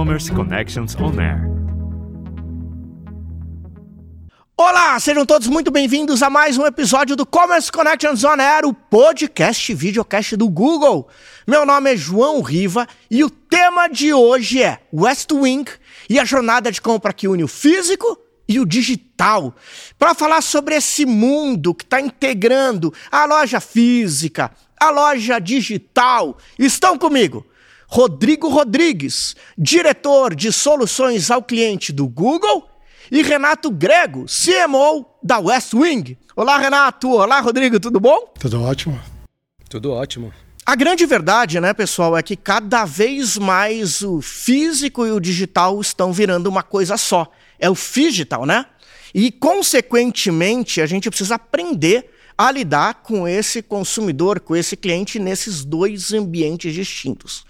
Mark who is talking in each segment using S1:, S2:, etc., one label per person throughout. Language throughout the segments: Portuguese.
S1: Commerce Connections On Air.
S2: Olá, sejam todos muito bem-vindos a mais um episódio do Commerce Connections On Air, o podcast videocast do Google. Meu nome é João Riva e o tema de hoje é West Wing e a jornada de compra que une o físico e o digital. Para falar sobre esse mundo que está integrando a loja física, a loja digital, estão comigo Rodrigo Rodrigues, diretor de soluções ao cliente do Google e Renato Grego, CMO da West Wing. Olá, Renato. Olá, Rodrigo. Tudo bom?
S3: Tudo ótimo.
S4: Tudo ótimo.
S2: A grande verdade, né, pessoal, é que cada vez mais o físico e o digital estão virando uma coisa só. É o digital, né? E, consequentemente, a gente precisa aprender a lidar com esse consumidor, com esse cliente nesses dois ambientes distintos.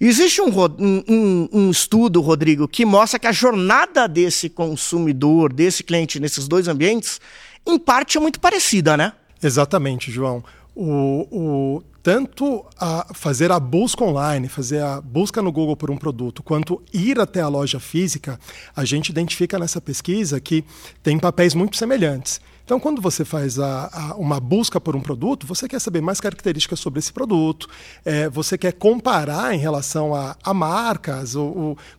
S2: Existe um, um, um, estudo, Rodrigo, que mostra que a jornada desse consumidor, desse cliente nesses dois ambientes, em parte é muito parecida, né?
S3: Exatamente, João. O, o, tanto a fazer a busca online, fazer a busca no Google por um produto, quanto ir até a loja física, a gente identifica nessa pesquisa que tem papéis muito semelhantes. Então, quando você faz a, a, uma busca por um produto, você quer saber mais características sobre esse produto, é, você quer comparar em relação a, a marcas,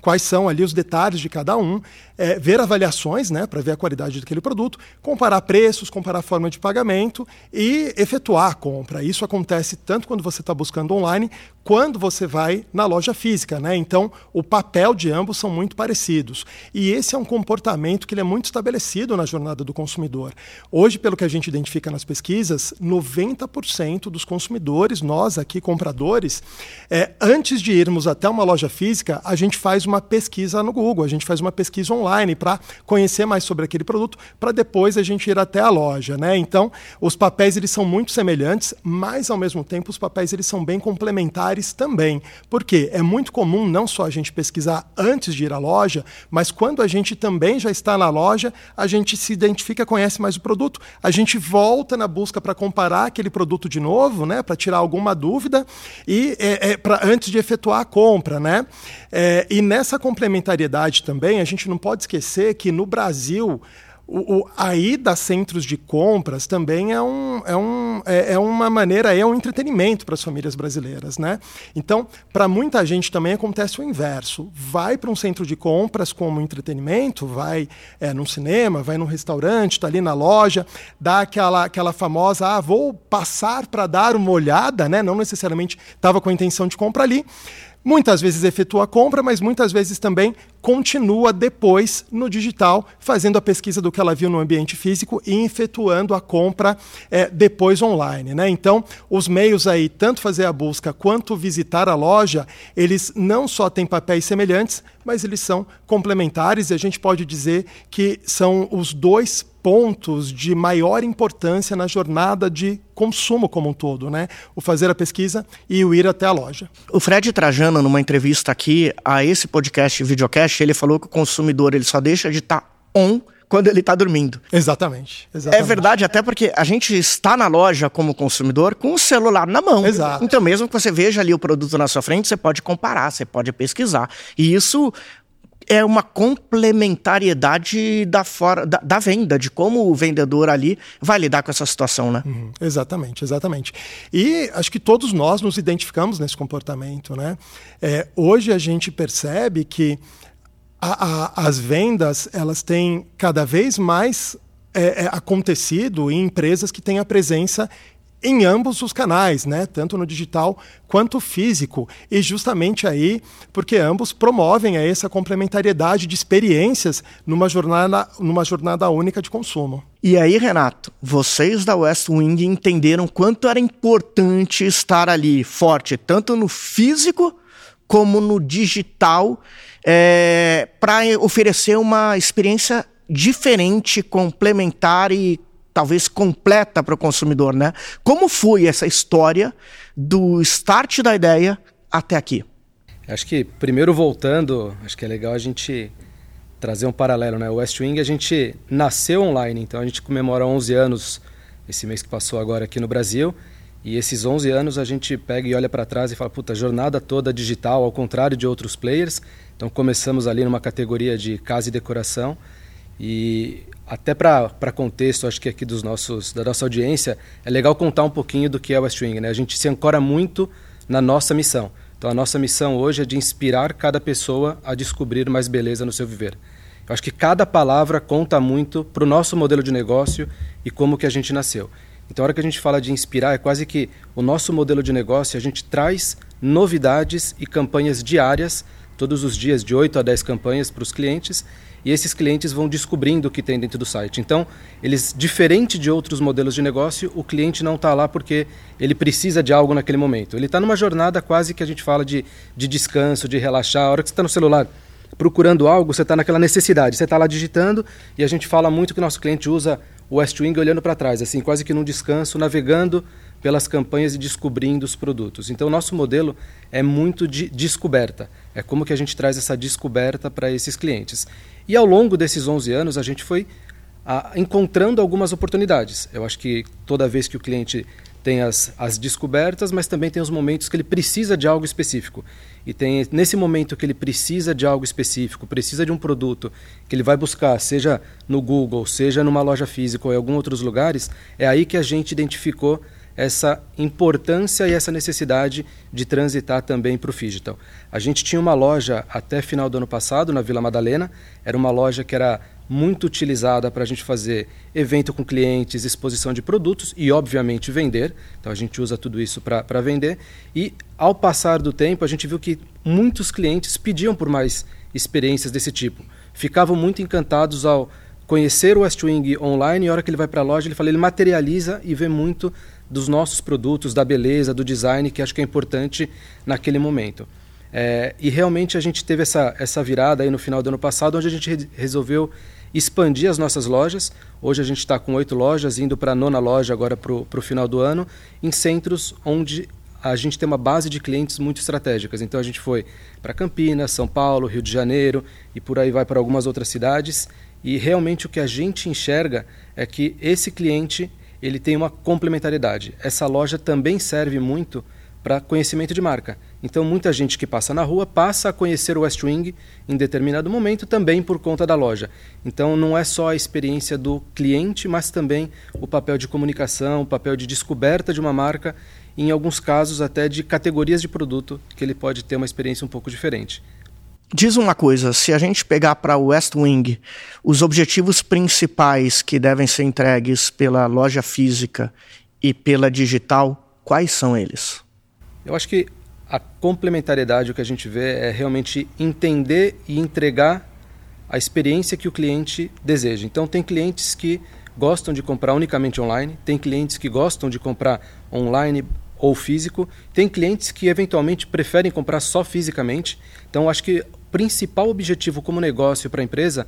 S3: quais são ali os detalhes de cada um, é, ver avaliações né, para ver a qualidade daquele produto, comparar preços, comparar forma de pagamento e efetuar a compra. Isso acontece tanto quando você está buscando online, quando você vai na loja física. Né? Então, o papel de ambos são muito parecidos. E esse é um comportamento que ele é muito estabelecido na jornada do consumidor. Hoje, pelo que a gente identifica nas pesquisas, 90% dos consumidores, nós aqui compradores, é, antes de irmos até uma loja física, a gente faz uma pesquisa no Google, a gente faz uma pesquisa online para conhecer mais sobre aquele produto, para depois a gente ir até a loja, né? Então, os papéis eles são muito semelhantes, mas ao mesmo tempo os papéis eles são bem complementares também. Porque é muito comum não só a gente pesquisar antes de ir à loja, mas quando a gente também já está na loja, a gente se identifica, conhece mais o produto, a gente volta na busca para comparar aquele produto de novo, né, para tirar alguma dúvida e é, é, pra, antes de efetuar a compra, né? É, e nessa complementariedade também, a gente não pode esquecer que no Brasil o, o, a ida a centros de compras também é, um, é, um, é, é uma maneira, é um entretenimento para as famílias brasileiras. Né? Então, para muita gente também acontece o inverso. Vai para um centro de compras como entretenimento, vai é, num cinema, vai num restaurante, está ali na loja, dá aquela, aquela famosa, ah, vou passar para dar uma olhada, né? não necessariamente estava com a intenção de compra ali. Muitas vezes efetua a compra, mas muitas vezes também continua depois no digital, fazendo a pesquisa do que ela viu no ambiente físico e efetuando a compra é, depois online. Né? Então, os meios aí, tanto fazer a busca quanto visitar a loja, eles não só têm papéis semelhantes, mas eles são complementares e a gente pode dizer que são os dois pontos de maior importância na jornada de consumo como um todo, né? O fazer a pesquisa e o ir até a loja.
S2: O Fred Trajano, numa entrevista aqui a esse podcast, videocast, ele falou que o consumidor ele só deixa de estar tá on quando ele está dormindo.
S3: Exatamente, exatamente,
S2: É verdade, até porque a gente está na loja como consumidor com o celular na mão.
S3: Exato.
S2: Então, mesmo que você veja ali o produto na sua frente, você pode comparar, você pode pesquisar. E isso é uma complementariedade da, da, da, venda, de como o vendedor ali vai lidar com essa situação, né?
S3: Uhum, exatamente, exatamente. E acho que todos nós nos identificamos nesse comportamento, né? É, hoje a gente percebe que a, a, as vendas elas têm cada vez mais é, é, acontecido em empresas que têm a presença em ambos os canais, né? tanto no digital quanto físico. E justamente aí, porque ambos promovem essa complementariedade de experiências numa jornada, numa jornada única de consumo.
S2: E aí, Renato, vocês da West Wing entenderam quanto era importante estar ali forte, tanto no físico como no digital, é, para oferecer uma experiência diferente, complementar e talvez completa para o consumidor, né? Como foi essa história do start da ideia até aqui?
S4: Acho que primeiro voltando, acho que é legal a gente trazer um paralelo, né? O West Wing a gente nasceu online, então a gente comemora 11 anos esse mês que passou agora aqui no Brasil. E esses 11 anos a gente pega e olha para trás e fala, puta, jornada toda digital, ao contrário de outros players. Então começamos ali numa categoria de casa e decoração. E até para contexto, acho que aqui dos nossos, da nossa audiência, é legal contar um pouquinho do que é o Westwing. Né? A gente se ancora muito na nossa missão. Então a nossa missão hoje é de inspirar cada pessoa a descobrir mais beleza no seu viver. Eu acho que cada palavra conta muito para o nosso modelo de negócio e como que a gente nasceu. Então, a hora que a gente fala de inspirar, é quase que o nosso modelo de negócio, a gente traz novidades e campanhas diárias, todos os dias, de 8 a 10 campanhas para os clientes, e esses clientes vão descobrindo o que tem dentro do site. Então, eles, diferente de outros modelos de negócio, o cliente não está lá porque ele precisa de algo naquele momento. Ele está numa jornada quase que a gente fala de, de descanso, de relaxar. A hora que você está no celular procurando algo, você está naquela necessidade. Você está lá digitando e a gente fala muito que nosso cliente usa o West Wing olhando para trás, assim, quase que num descanso, navegando pelas campanhas e descobrindo os produtos. Então, nosso modelo é muito de descoberta. É como que a gente traz essa descoberta para esses clientes. E ao longo desses 11 anos, a gente foi a, encontrando algumas oportunidades. Eu acho que toda vez que o cliente tem as, as descobertas, mas também tem os momentos que ele precisa de algo específico. E tem nesse momento que ele precisa de algo específico, precisa de um produto que ele vai buscar, seja no Google, seja numa loja física ou em alguns outros lugares, é aí que a gente identificou essa importância e essa necessidade de transitar também para o digital. A gente tinha uma loja até final do ano passado na Vila Madalena, era uma loja que era muito utilizada para a gente fazer evento com clientes, exposição de produtos e, obviamente, vender. Então, a gente usa tudo isso para vender. E, ao passar do tempo, a gente viu que muitos clientes pediam por mais experiências desse tipo. Ficavam muito encantados ao conhecer o Westwing online e, a hora que ele vai para a loja, ele fala, ele materializa e vê muito dos nossos produtos, da beleza, do design, que acho que é importante naquele momento. É, e realmente a gente teve essa, essa virada aí no final do ano passado, onde a gente re resolveu expandir as nossas lojas. Hoje a gente está com oito lojas, indo para a nona loja agora para o final do ano, em centros onde a gente tem uma base de clientes muito estratégicas. Então a gente foi para Campinas, São Paulo, Rio de Janeiro e por aí vai para algumas outras cidades. E realmente o que a gente enxerga é que esse cliente ele tem uma complementariedade. Essa loja também serve muito para conhecimento de marca. Então, muita gente que passa na rua passa a conhecer o West Wing em determinado momento também por conta da loja. Então, não é só a experiência do cliente, mas também o papel de comunicação, o papel de descoberta de uma marca, e em alguns casos até de categorias de produto que ele pode ter uma experiência um pouco diferente.
S2: Diz uma coisa, se a gente pegar para o West Wing os objetivos principais que devem ser entregues pela loja física e pela digital, quais são eles?
S4: Eu acho que a complementariedade, o que a gente vê é realmente entender e entregar a experiência que o cliente deseja. Então, tem clientes que gostam de comprar unicamente online, tem clientes que gostam de comprar online ou físico, tem clientes que eventualmente preferem comprar só fisicamente. Então, acho que principal objetivo como negócio para a empresa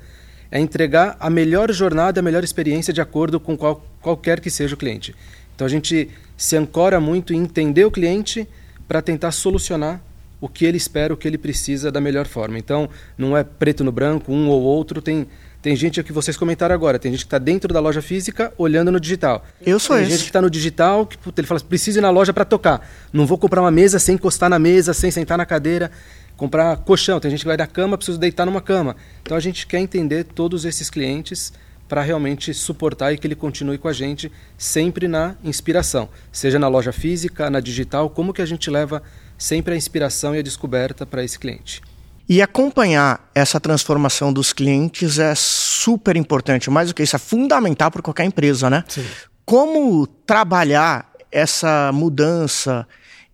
S4: é entregar a melhor jornada, a melhor experiência de acordo com qual, qualquer que seja o cliente. Então, a gente se ancora muito em entender o cliente para tentar solucionar o que ele espera, o que ele precisa da melhor forma. Então, não é preto no branco, um ou outro. Tem, tem gente que vocês comentaram agora, tem gente que está dentro da loja física olhando no digital.
S2: Eu sou
S4: tem
S2: esse.
S4: Tem gente que está no digital, que ele fala, preciso ir na loja para tocar. Não vou comprar uma mesa sem encostar na mesa, sem sentar na cadeira. Comprar colchão, tem gente que vai da cama, preciso deitar numa cama. Então a gente quer entender todos esses clientes para realmente suportar e que ele continue com a gente sempre na inspiração, seja na loja física, na digital, como que a gente leva sempre a inspiração e a descoberta para esse cliente.
S2: E acompanhar essa transformação dos clientes é super importante, mais do que isso, é fundamental para qualquer empresa, né?
S3: Sim.
S2: Como trabalhar essa mudança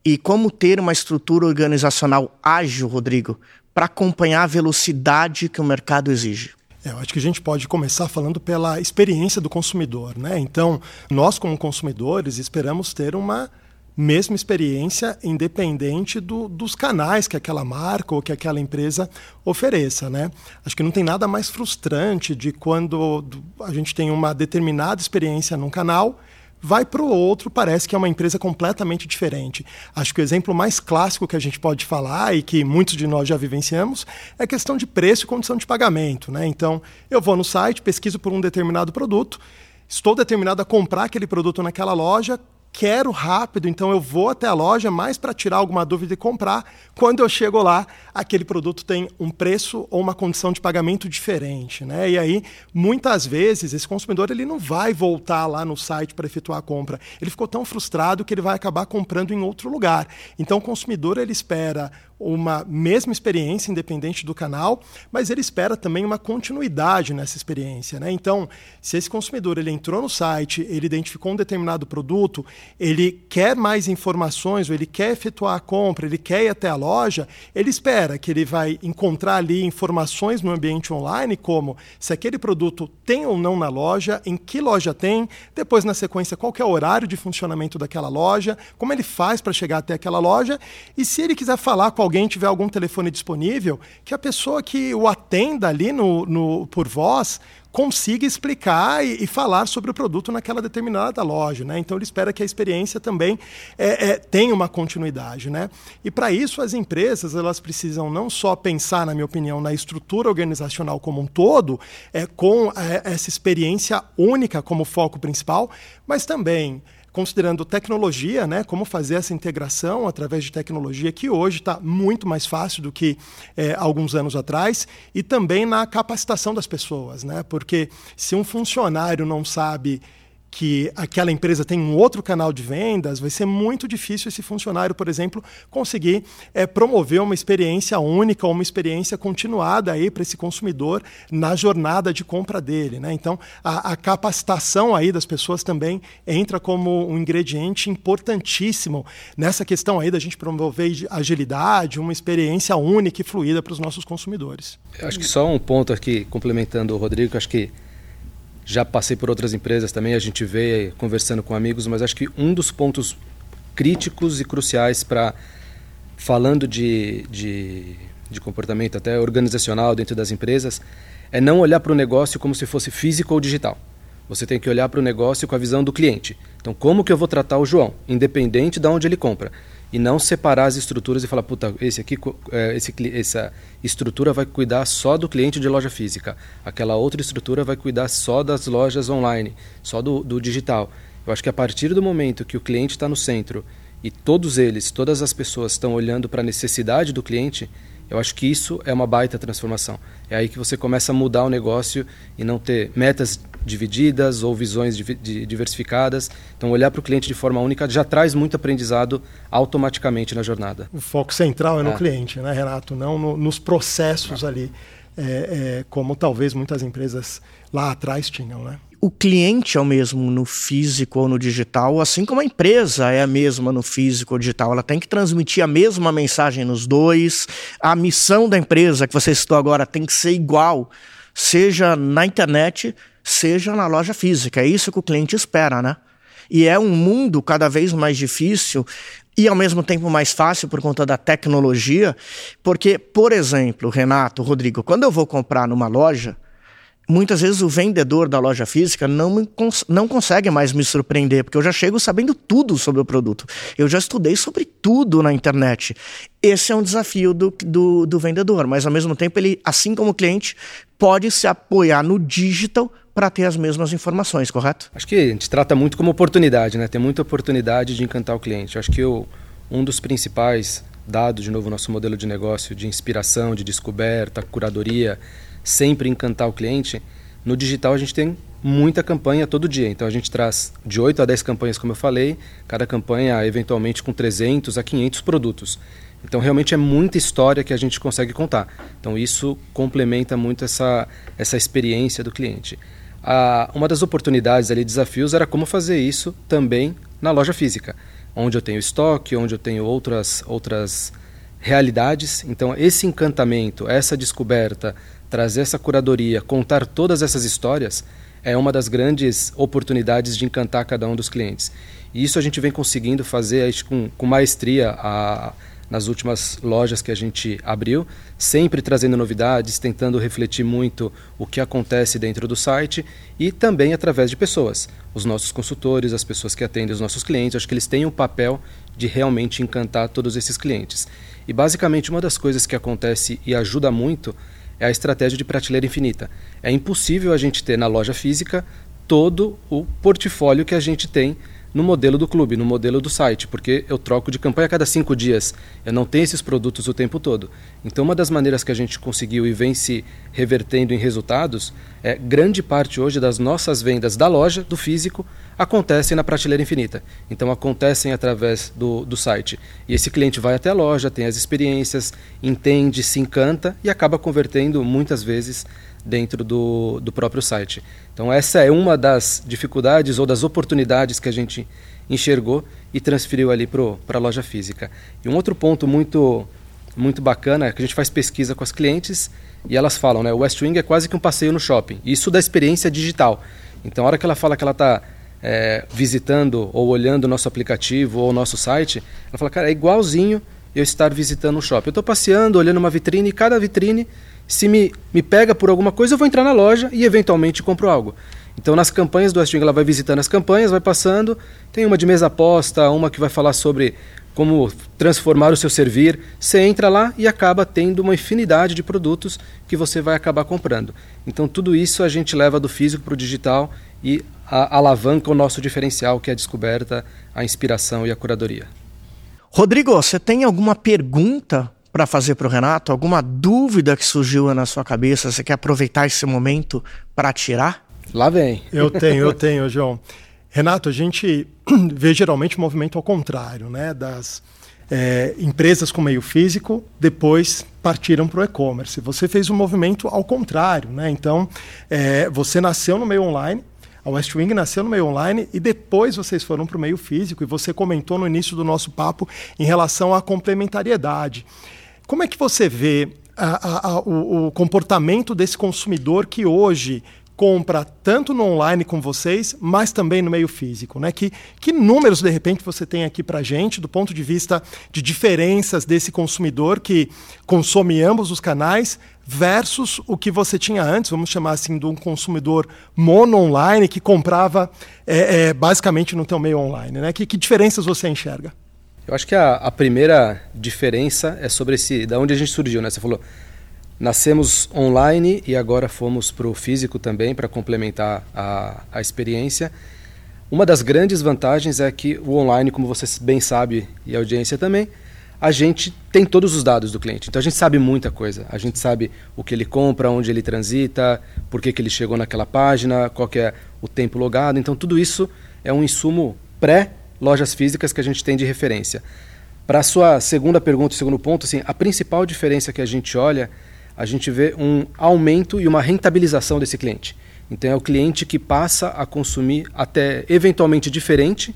S2: e como ter uma estrutura organizacional ágil, Rodrigo, para acompanhar a velocidade que o mercado exige?
S3: É, eu acho que a gente pode começar falando pela experiência do consumidor. Né? Então, nós, como consumidores, esperamos ter uma mesma experiência independente do, dos canais que aquela marca ou que aquela empresa ofereça. Né? Acho que não tem nada mais frustrante de quando a gente tem uma determinada experiência num canal vai para o outro, parece que é uma empresa completamente diferente. Acho que o exemplo mais clássico que a gente pode falar e que muitos de nós já vivenciamos é a questão de preço e condição de pagamento. Né? Então, eu vou no site, pesquiso por um determinado produto, estou determinado a comprar aquele produto naquela loja, quero rápido, então eu vou até a loja mais para tirar alguma dúvida e comprar. Quando eu chego lá, aquele produto tem um preço ou uma condição de pagamento diferente, né? E aí, muitas vezes, esse consumidor ele não vai voltar lá no site para efetuar a compra. Ele ficou tão frustrado que ele vai acabar comprando em outro lugar. Então, o consumidor ele espera uma mesma experiência, independente do canal, mas ele espera também uma continuidade nessa experiência. Né? Então, se esse consumidor ele entrou no site, ele identificou um determinado produto, ele quer mais informações, ou ele quer efetuar a compra, ele quer ir até a loja, ele espera que ele vai encontrar ali informações no ambiente online, como se aquele produto tem ou não na loja, em que loja tem, depois na sequência qual é o horário de funcionamento daquela loja, como ele faz para chegar até aquela loja, e se ele quiser falar com alguém tiver algum telefone disponível, que a pessoa que o atenda ali no, no por voz consiga explicar e, e, falar sobre o produto naquela determinada loja. Né? Então ele espera que a experiência também é, é, tenha uma continuidade. Né? E para isso as empresas elas precisam não só pensar, na minha opinião, na estrutura organizacional como um todo, é, com é, essa experiência única como foco principal, mas também considerando tecnologia, né, como fazer essa integração através de tecnologia, que hoje está muito mais fácil do que é, alguns anos atrás, e também na capacitação das pessoas, né, porque se um funcionário não sabe que aquela empresa tem um outro canal de vendas, vai ser muito difícil esse funcionário, por exemplo, conseguir é, promover uma experiência única ou uma experiência continuada aí para esse consumidor na jornada de compra dele. Né? Então, a, a, capacitação aí das pessoas também entra como um ingrediente importantíssimo nessa questão aí da gente promover agilidade, uma experiência única e fluida para os nossos consumidores.
S4: Eu acho que só um ponto aqui, complementando o Rodrigo, acho que já passei por outras empresas também, a gente vê conversando com amigos, mas acho que um dos pontos críticos e cruciais para falando de, de, de, comportamento até organizacional dentro das empresas é não olhar para o negócio como se fosse físico ou digital. Você tem que olhar para o negócio com a visão do cliente. Então, como que eu vou tratar o João, independente de onde ele compra? E não separar as estruturas e falar, puta, esse aqui, é, esse, essa estrutura vai cuidar só do cliente de loja física, aquela outra estrutura vai cuidar só das lojas online, só do, do digital. Eu acho que a partir do momento que o cliente está no centro e todos eles, todas as pessoas estão olhando para a necessidade do cliente, eu acho que isso é uma baita transformação. É aí que você começa a mudar o negócio e não ter metas divididas ou visões diversificadas. Então, olhar para o cliente de forma única já traz muito aprendizado automaticamente na jornada.
S3: O foco central é no é. cliente, né, Renato? Não no, nos processos é. ali, é, é, como talvez muitas empresas lá atrás tinham, né?
S2: O cliente é o mesmo no físico ou no digital, assim como a empresa é a mesma no físico ou digital. Ela tem que transmitir a mesma mensagem nos dois. A missão da empresa que você citou agora tem que ser igual, seja na internet, seja na loja física. É isso que o cliente espera, né? E é um mundo cada vez mais difícil e ao mesmo tempo mais fácil por conta da tecnologia, porque, por exemplo, Renato, Rodrigo, quando eu vou comprar numa loja, muitas vezes o vendedor da loja física não, cons não consegue mais me surpreender, porque eu já chego sabendo tudo sobre o produto. Eu já estudei sobre tudo na internet. Esse é um desafio do, do, do vendedor, mas ao mesmo tempo ele, assim como o cliente, pode se apoiar no digital para ter as mesmas informações, correto?
S4: Acho que a gente trata muito como oportunidade, né? Tem muita oportunidade de encantar o cliente. Acho que eu, um dos principais, dado de novo nosso modelo de negócio de inspiração, de descoberta, curadoria, sempre encantar o cliente, no digital a gente tem muita campanha todo dia. Então a gente traz de 8 a 10 campanhas, como eu falei, cada campanha eventualmente com 300 a 500 produtos. Então realmente é muita história que a gente consegue contar. Então isso complementa muito essa, essa experiência do cliente. Ah, uma das oportunidades ali, desafios, era como fazer isso também na loja física, onde eu tenho estoque, onde eu tenho outras, outras realidades. Então esse encantamento, essa descoberta, trazer essa curadoria, contar todas essas histórias, é uma das grandes oportunidades de encantar cada um dos clientes. E isso a gente vem conseguindo fazer com, com maestria a, nas últimas lojas que a gente abriu, sempre trazendo novidades, tentando refletir muito o que acontece dentro do site e também através de pessoas. Os nossos consultores, as pessoas que atendem os nossos clientes, acho que eles têm o papel de realmente encantar todos esses clientes. E basicamente uma das coisas que acontece e ajuda muito é a estratégia de prateleira infinita. É impossível a gente ter na loja física todo o portfólio que a gente tem no modelo do clube, no modelo do site, porque eu troco de campanha a cada cinco dias. Eu não tenho esses produtos o tempo todo. Então, uma das maneiras que a gente conseguiu e vem se revertendo em resultados é grande parte hoje das nossas vendas da loja, do físico, acontecem na prateleira infinita. Então, acontecem através do, do site. E esse cliente vai até a loja, tem as experiências, entende, se encanta e acaba convertendo muitas vezes dentro do, do próprio site. Então, essa é uma das dificuldades ou das oportunidades que a gente enxergou e transferiu ali para a loja física. E um outro ponto muito, muito bacana é que a gente faz pesquisa com as clientes e elas falam, né, o West Wing é quase que um passeio no shopping. Isso da experiência digital. Então, a hora que ela fala que ela está é, visitando ou olhando o nosso aplicativo ou o nosso site, ela fala, cara, é igualzinho eu estar visitando um shopping. Eu estou passeando, olhando uma vitrine e cada vitrine se me, me pega por alguma coisa, eu vou entrar na loja e eventualmente compro algo. Então, nas campanhas do West Wing, ela vai visitando as campanhas, vai passando. Tem uma de mesa aposta, uma que vai falar sobre como transformar o seu servir. Você entra lá e acaba tendo uma infinidade de produtos que você vai acabar comprando. Então, tudo isso a gente leva do físico para o digital e a, alavanca o nosso diferencial, que é a descoberta, a inspiração e a curadoria.
S2: Rodrigo, você tem alguma pergunta para fazer para o Renato? Alguma dúvida que surgiu na sua cabeça? Você quer aproveitar esse momento para tirar?
S4: Lá vem.
S3: Eu tenho, eu tenho, João. Renato, a gente vê geralmente o movimento ao contrário, né? Das é, empresas com meio físico depois partiram para o e-commerce. Você fez um movimento ao contrário, né? Então, é, você nasceu no meio online, a West Wing nasceu no meio online e depois vocês foram para o meio físico e você comentou no início do nosso papo em relação à complementariedade. Como é que você vê a, a, a, o, o comportamento desse consumidor que hoje compra tanto no online com vocês, mas também no meio físico, né? Que, que números de repente você tem aqui para gente do ponto de vista de diferenças desse consumidor que consome ambos os canais versus o que você tinha antes, vamos chamar assim, de um consumidor mono online que comprava é, é, basicamente no teu meio online, né? Que, que diferenças você enxerga?
S4: Eu acho que a, a, primeira diferença é sobre esse, da onde a gente surgiu, né? Você falou, nascemos online e agora fomos para o físico também para complementar a, a experiência. Uma das grandes vantagens é que o online, como você bem sabe e a audiência também, a gente tem todos os dados do cliente. Então a gente sabe muita coisa. A gente sabe o que ele compra, onde ele transita, por que, que ele chegou naquela página, qual é o tempo logado. Então tudo isso é um insumo pré lojas físicas que a gente tem de referência. Para a sua segunda pergunta, segundo ponto, assim, a principal diferença que a gente olha, a gente vê um aumento e uma rentabilização desse cliente. Então é o cliente que passa a consumir até eventualmente diferente.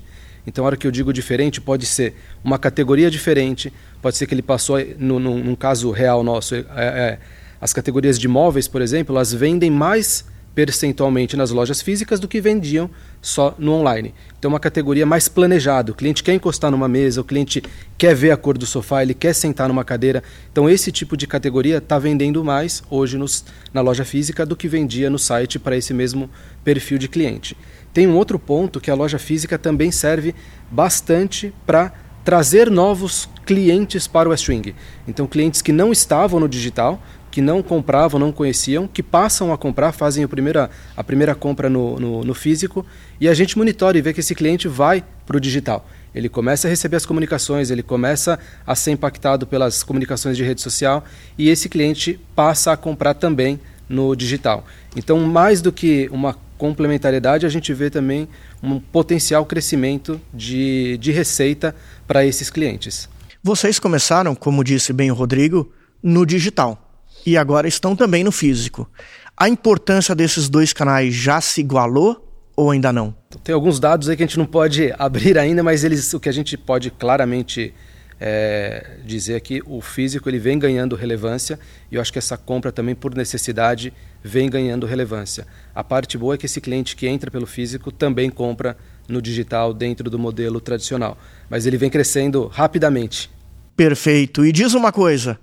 S4: Então, a hora que eu digo diferente, pode ser uma categoria diferente, pode ser que ele passou, no, no, num caso real nosso, é, é, as categorias de móveis, por exemplo, elas vendem mais percentualmente nas lojas físicas do que vendiam só no online. Então, uma categoria mais planejada. O cliente quer encostar numa mesa, o cliente quer ver a cor do sofá, ele quer sentar numa cadeira. Então, esse tipo de categoria está vendendo mais hoje nos, na loja física do que vendia no site para esse mesmo perfil de cliente. Tem um outro ponto que a loja física também serve bastante para trazer novos clientes para o Westwing. Então, clientes que não estavam no digital, que não compravam, não conheciam, que passam a comprar, fazem a primeira, a primeira compra no, no, no físico e a gente monitora e vê que esse cliente vai para o digital. Ele começa a receber as comunicações, ele começa a ser impactado pelas comunicações de rede social e esse cliente passa a comprar também no digital. Então, mais do que uma complementariedade, a gente vê também um potencial crescimento de, de receita para esses clientes.
S2: Vocês começaram, como disse bem o Rodrigo, no digital e agora estão também no físico. A importância desses dois canais já se igualou ou ainda não?
S4: Tem alguns dados aí que a gente não pode abrir ainda, mas eles, o que a gente pode claramente é, dizer é que o físico ele vem ganhando relevância e eu acho que essa compra também por necessidade vem ganhando relevância. A parte boa é que esse cliente que entra pelo físico também compra no digital dentro do modelo tradicional, mas ele vem crescendo rapidamente.
S2: Perfeito. E diz uma coisa,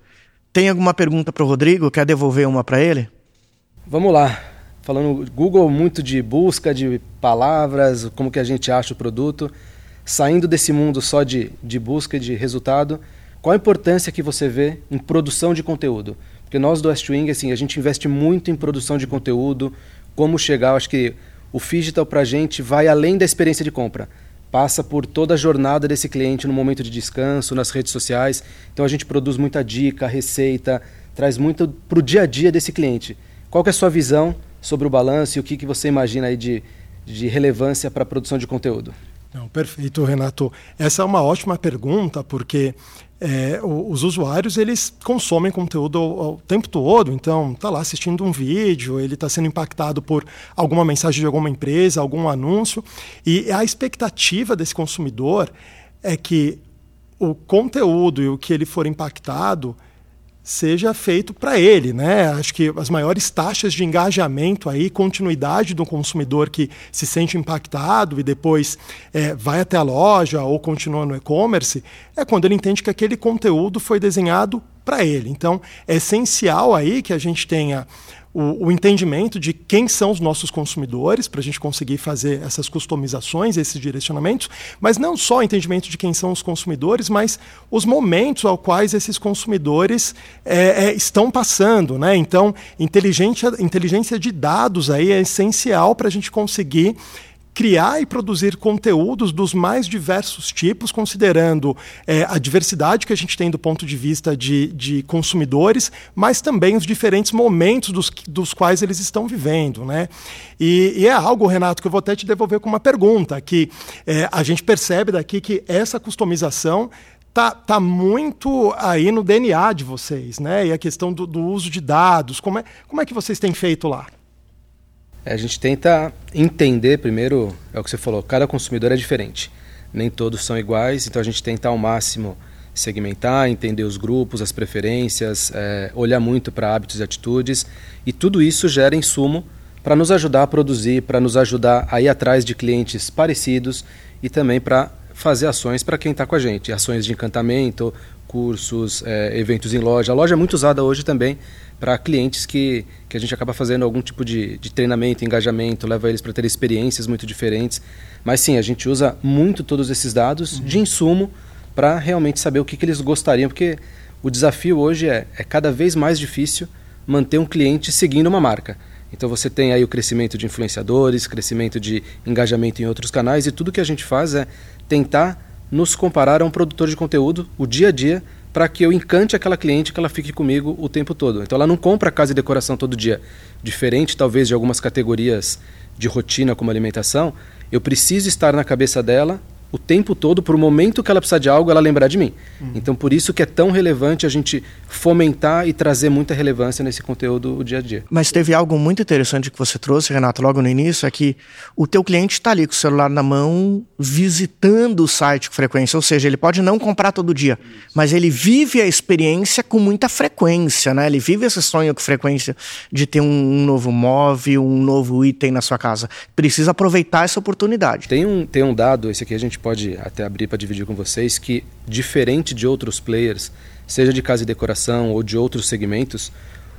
S2: tem alguma pergunta para o Rodrigo? Quer devolver uma para ele?
S4: Vamos lá. Falando Google muito de busca de palavras, como que a gente acha o produto, saindo desse mundo só de, de busca de resultado, qual a importância que você vê em produção de conteúdo? Porque nós do Westwing, assim, a gente investe muito em produção de conteúdo, como chegar, acho que o digital para a gente vai além da experiência de compra passa por toda a jornada desse cliente no momento de descanso, nas redes sociais. Então a gente produz muita dica, receita, traz muito para o dia a dia desse cliente. Qual é a sua visão sobre o balanço e o que, que você imagina aí de, de relevância para a produção de conteúdo?
S3: Não, perfeito, Renato. Essa é uma ótima pergunta, porque é, os usuários eles consomem conteúdo o tempo todo, então está lá assistindo um vídeo, ele está sendo impactado por alguma mensagem de alguma empresa, algum anúncio, e a expectativa desse consumidor é que o conteúdo e o que ele for impactado seja feito para ele, né? Acho que as maiores taxas de engajamento aí, continuidade do consumidor que se sente impactado e depois é, vai até a loja ou continua no e-commerce, é quando ele entende que aquele conteúdo foi desenhado para ele. Então, é essencial aí que a gente tenha o, o, entendimento de quem são os nossos consumidores, para a gente conseguir fazer essas customizações, esses direcionamentos, mas não só o entendimento de quem são os consumidores, mas os momentos aos quais esses consumidores é, é, estão passando. Né? Então, inteligência, inteligência de dados aí é essencial para a gente conseguir criar e produzir conteúdos dos mais diversos tipos, considerando é, a diversidade que a gente tem do ponto de vista de, de consumidores, mas também os diferentes momentos dos, dos quais eles estão vivendo. Né? E, e, é algo, Renato, que eu vou até te devolver com uma pergunta, que é, a gente percebe daqui que essa customização tá, tá muito aí no DNA de vocês, né? E a questão do, do uso de dados, como é, como é que vocês têm feito lá?
S4: É, a gente tenta entender primeiro, é o que você falou, cada consumidor é diferente. Nem todos são iguais, então a gente tenta ao máximo segmentar, entender os grupos, as preferências, é, olhar muito para hábitos e atitudes, e tudo isso gera insumo para nos ajudar a produzir, para nos ajudar a ir atrás de clientes parecidos e também para fazer ações para quem está com a gente, ações de encantamento, cursos, é, eventos em loja. A loja é muito usada hoje também para clientes que, que a gente acaba fazendo algum tipo de, de treinamento, engajamento, leva eles para ter experiências muito diferentes. Mas sim, a gente usa muito todos esses dados uhum. de insumo para realmente saber o que, que eles gostariam, porque o desafio hoje é, é cada vez mais difícil manter um cliente seguindo uma marca. Então você tem aí o crescimento de influenciadores, crescimento de engajamento em outros canais e tudo que a gente faz é tentar nos comparar a um produtor de conteúdo, o dia a dia, para que eu encante aquela cliente que ela fique comigo o tempo todo. Então ela não compra casa e decoração todo dia. Diferente talvez de algumas categorias de rotina como alimentação, eu preciso estar na cabeça dela o tempo todo, para o momento que ela precisar de algo, ela lembrar de mim. Uhum. Então, por isso que é tão relevante a gente fomentar e trazer muita relevância nesse conteúdo o dia a dia.
S2: Mas teve algo muito interessante que você trouxe, Renato, logo no início, é que o teu cliente está ali com o celular na mão, visitando o site com frequência, ou seja, ele pode não comprar todo dia, mas ele vive a experiência com muita frequência, né? Ele vive esse sonho com frequência de ter um novo móvel, um novo item na sua casa. Precisa aproveitar essa oportunidade.
S4: Tem um, tem um dado, esse aqui a gente pode até abrir para dividir com vocês, que diferente de outros players, seja de casa e decoração ou de outros segmentos,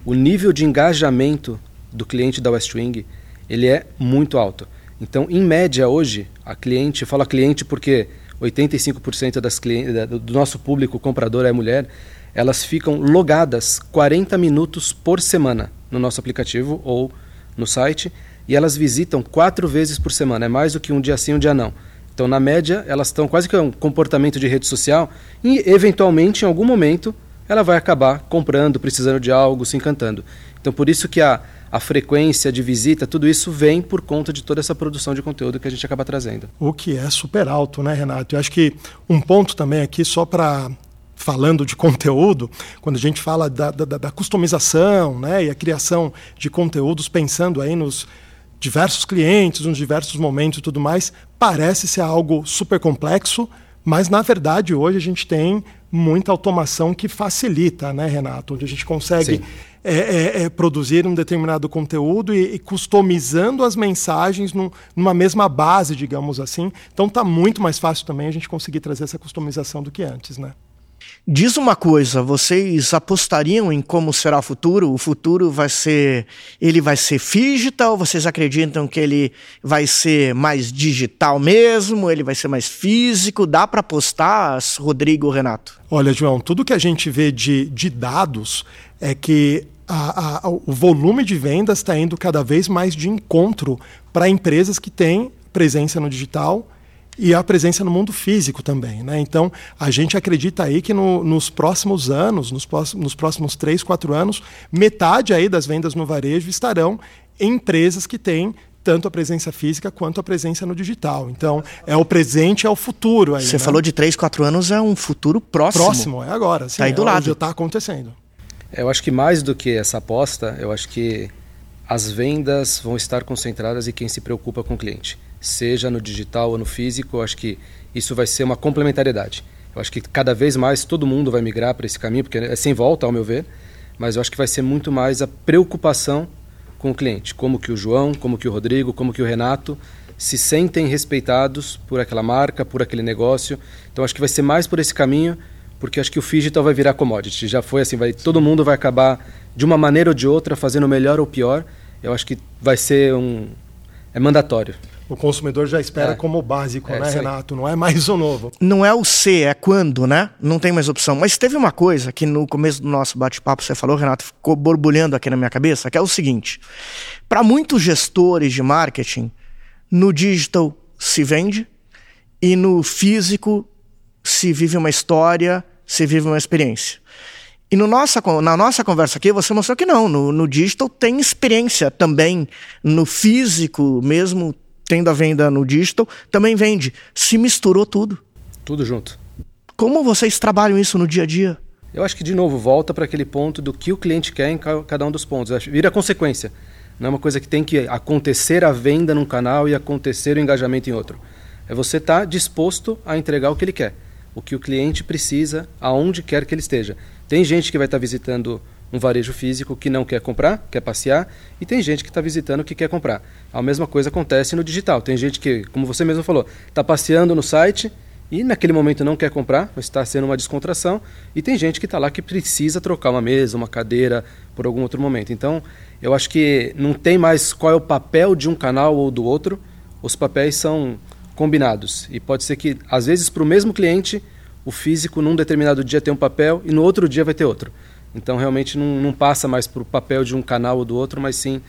S4: o nível de engajamento do cliente da Westwing ele é muito alto. Então, em média hoje, a cliente, eu falo cliente porque 85% das clientes, do nosso público comprador é mulher, elas ficam logadas 40 minutos por semana no nosso aplicativo ou no site e elas visitam quatro vezes por semana. É mais do que um dia sim, um dia não. Então, na média, elas estão quase que um comportamento de rede social e, eventualmente, em algum momento, ela vai acabar comprando, precisando de algo, se encantando. Então, por isso que a, a frequência de visita, tudo isso vem por conta de toda essa produção de conteúdo que a gente acaba trazendo.
S3: O que é super alto, né, Renato? Eu acho que um ponto também aqui, só para falando de conteúdo, quando a gente fala da, da, da, customização né, e a criação de conteúdos pensando aí nos diversos clientes, nos diversos momentos e tudo mais, parece ser algo super complexo, mas na verdade hoje a gente tem muita automação que facilita, né, Renato? Onde a gente consegue é, é, é, produzir um determinado conteúdo e, e customizando as mensagens num, numa mesma base, digamos assim. Então está muito mais fácil também a gente conseguir trazer essa customização do que antes, né?
S2: Diz uma coisa, vocês apostariam em como será o futuro? O futuro vai ser, ele vai ser digital? vocês acreditam que ele vai ser mais digital mesmo? Ele vai ser mais físico? Dá para apostar, Rodrigo, Renato?
S3: Olha, João, tudo que a gente vê de, de dados é que a, a, o volume de vendas está indo cada vez mais de encontro para empresas que têm presença no digital e a presença no mundo físico também. Né? Então, a gente acredita aí que no, nos próximos anos, nos, próximos, nos próximos três, quatro anos, metade aí das vendas no varejo estarão em empresas que têm tanto a presença física quanto a presença no digital. Então, é o presente, é o futuro. Aí,
S2: Você
S3: né?
S2: falou de três, quatro anos, é um futuro próximo.
S3: Próximo, é agora. Sim,
S2: tá aí do
S3: é
S2: lado.
S3: Já está acontecendo.
S4: Eu acho que mais do que essa aposta, eu acho que as vendas vão estar concentradas em quem se preocupa com o cliente. Seja no digital ou no físico, acho que isso vai ser uma complementariedade. Eu acho que cada vez mais todo mundo vai migrar para esse caminho, porque é sem volta, ao meu ver, mas eu acho que vai ser muito mais a preocupação com o cliente, como que o João, como que o Rodrigo, como que o Renato se sentem respeitados por aquela marca, por aquele negócio. Então acho que vai ser mais por esse caminho, porque acho que o digital vai virar commodity. Já foi assim, vai todo mundo vai acabar de uma maneira ou de outra fazendo melhor ou pior. Eu acho que vai ser um é mandatório.
S3: O consumidor já espera
S4: É.
S3: como básico,
S4: É,
S3: né. Renato? Não é mais o novo.
S2: Não é o se, é quando, né? Não tem mais opção. Mas teve uma coisa que no começo do nosso bate-papo você falou, Renato, ficou borbulhando aqui na minha cabeça, que é o seguinte: para muitos gestores de marketing, no digital se vende e no físico se vive uma história, se vive uma experiência. E no nossa, na nossa conversa aqui, você mostrou que não. No, no digital tem experiência também. No físico, mesmo tendo a venda no digital, também vende. Se misturou tudo.
S4: Tudo junto.
S2: Como vocês trabalham isso no dia a dia?
S4: Eu acho que, de novo, volta para aquele ponto do que o cliente quer em ca- cada um dos pontos. Vira consequência. Não é uma coisa que tem que acontecer a venda num canal e acontecer o engajamento em outro. É você estar disposto a entregar o que ele quer, o que o cliente precisa, aonde quer que ele esteja. Tem gente que vai estar visitando um varejo físico que não quer comprar, quer passear, e tem gente que está visitando que quer comprar. A mesma coisa acontece no digital. Tem gente que, como você mesmo falou, está passeando no site e naquele momento não quer comprar, está sendo uma descontração, e tem gente que está lá que precisa trocar uma mesa, uma cadeira por algum outro momento. Então, eu acho que não tem mais qual é o papel de um canal ou do outro, os papéis são combinados. E pode ser que, às vezes, para o mesmo cliente, o físico num determinado dia tem um papel e no outro dia vai ter outro. Então, realmente, não, não passa mais para o papel de um canal ou do outro, mas sim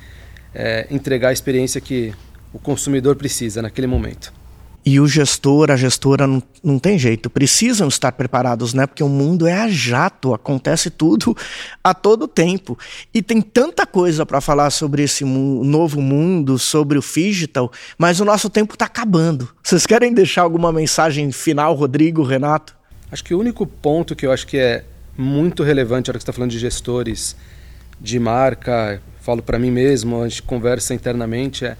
S4: é, entregar a experiência que o consumidor precisa naquele momento.
S2: E o gestor, a gestora, não, não tem jeito, precisam estar preparados, né? Porque o mundo é a jato, acontece tudo a todo tempo. E tem tanta coisa para falar sobre esse mu novo mundo, sobre o digital, mas o nosso tempo está acabando. Vocês querem deixar alguma mensagem final, Rodrigo, Renato?
S4: Acho que o único ponto que eu acho que é muito relevante na hora que você está falando de gestores de marca, falo para mim mesmo, a gente conversa internamente, é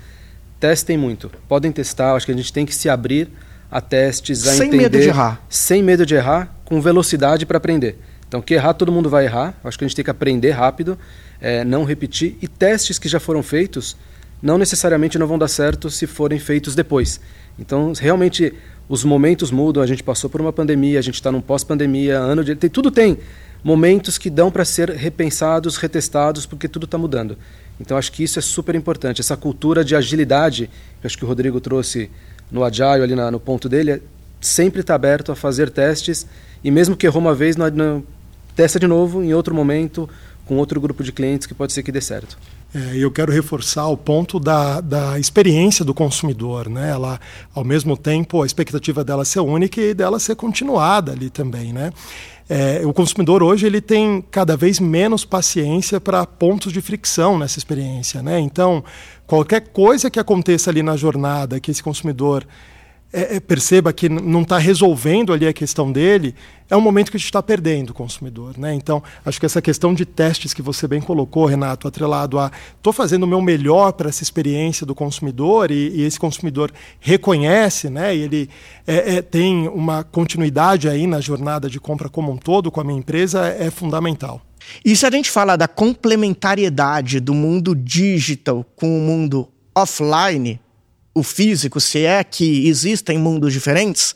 S4: testem muito. Podem testar, acho que a gente tem que se abrir a testes, a
S2: Sem
S4: entender.
S2: medo de errar.
S4: Sem medo de errar, com velocidade para aprender. Então, que errar, todo mundo vai errar. Acho que a gente tem que aprender rápido, é, não repetir. E testes que já foram feitos, não necessariamente não vão dar certo se forem feitos depois. Então, realmente, os momentos mudam. A gente passou por uma pandemia, a gente está num pós-pandemia, ano de. Tem, tudo tem momentos que dão para ser repensados, retestados, porque tudo está mudando. Então, acho que isso é super importante. Essa cultura de agilidade, que acho que o Rodrigo trouxe no Agile, ali na, no ponto dele, é sempre estar aberto a fazer testes. E mesmo que errou uma vez, não, não, testa de novo em outro momento, com outro grupo de clientes que pode ser que dê certo.
S3: É, eu quero reforçar o ponto da, da experiência do consumidor, né? Ela, ao mesmo tempo, a expectativa dela ser única e dela ser continuada ali também, né? É, o consumidor hoje ele tem cada vez menos paciência para pontos de fricção nessa experiência, né? Então, qualquer coisa que aconteça ali na jornada que esse consumidor é, é, perceba que não está resolvendo ali a questão dele, é um momento que a gente está perdendo o consumidor. Né? Então, acho que essa questão de testes que você bem colocou, Renato, atrelado a estou fazendo o meu melhor para essa experiência do consumidor e, e, esse consumidor reconhece, né? e ele é, é, tem uma continuidade aí na jornada de compra como um todo com a minha empresa, é fundamental.
S2: E se a gente fala da complementariedade do mundo digital com o mundo offline, o físico, se é que existem mundos diferentes,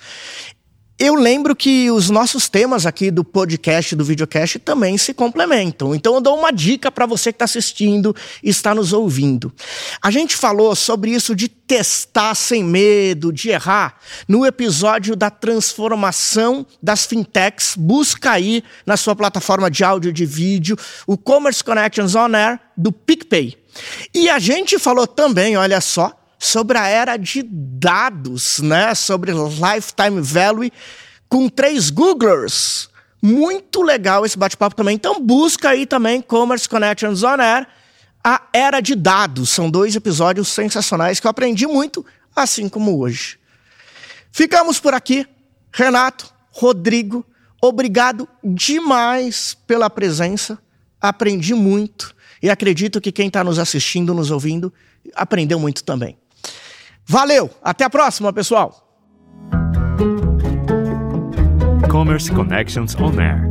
S2: eu lembro que os nossos temas aqui do podcast, do videocast, também se complementam. Então eu dou uma dica para você que está assistindo e está nos ouvindo. A gente falou sobre isso de testar sem medo, de errar, no episódio da transformação das fintechs. Busca aí na sua plataforma de áudio e de vídeo o Commerce Connections On Air do PicPay. E a gente falou também, olha só, sobre a era de dados, né? Sobre lifetime value com três Googlers. Muito legal esse bate-papo também. Então busca aí também Commerce Connections On Air, a era de dados. São dois episódios sensacionais que eu aprendi muito, assim como hoje. Ficamos por aqui. Renato, Rodrigo, obrigado demais pela presença. Aprendi muito e acredito que quem está nos assistindo, nos ouvindo, aprendeu muito também. Valeu, até a próxima, pessoal.
S1: Commerce Connections On Air.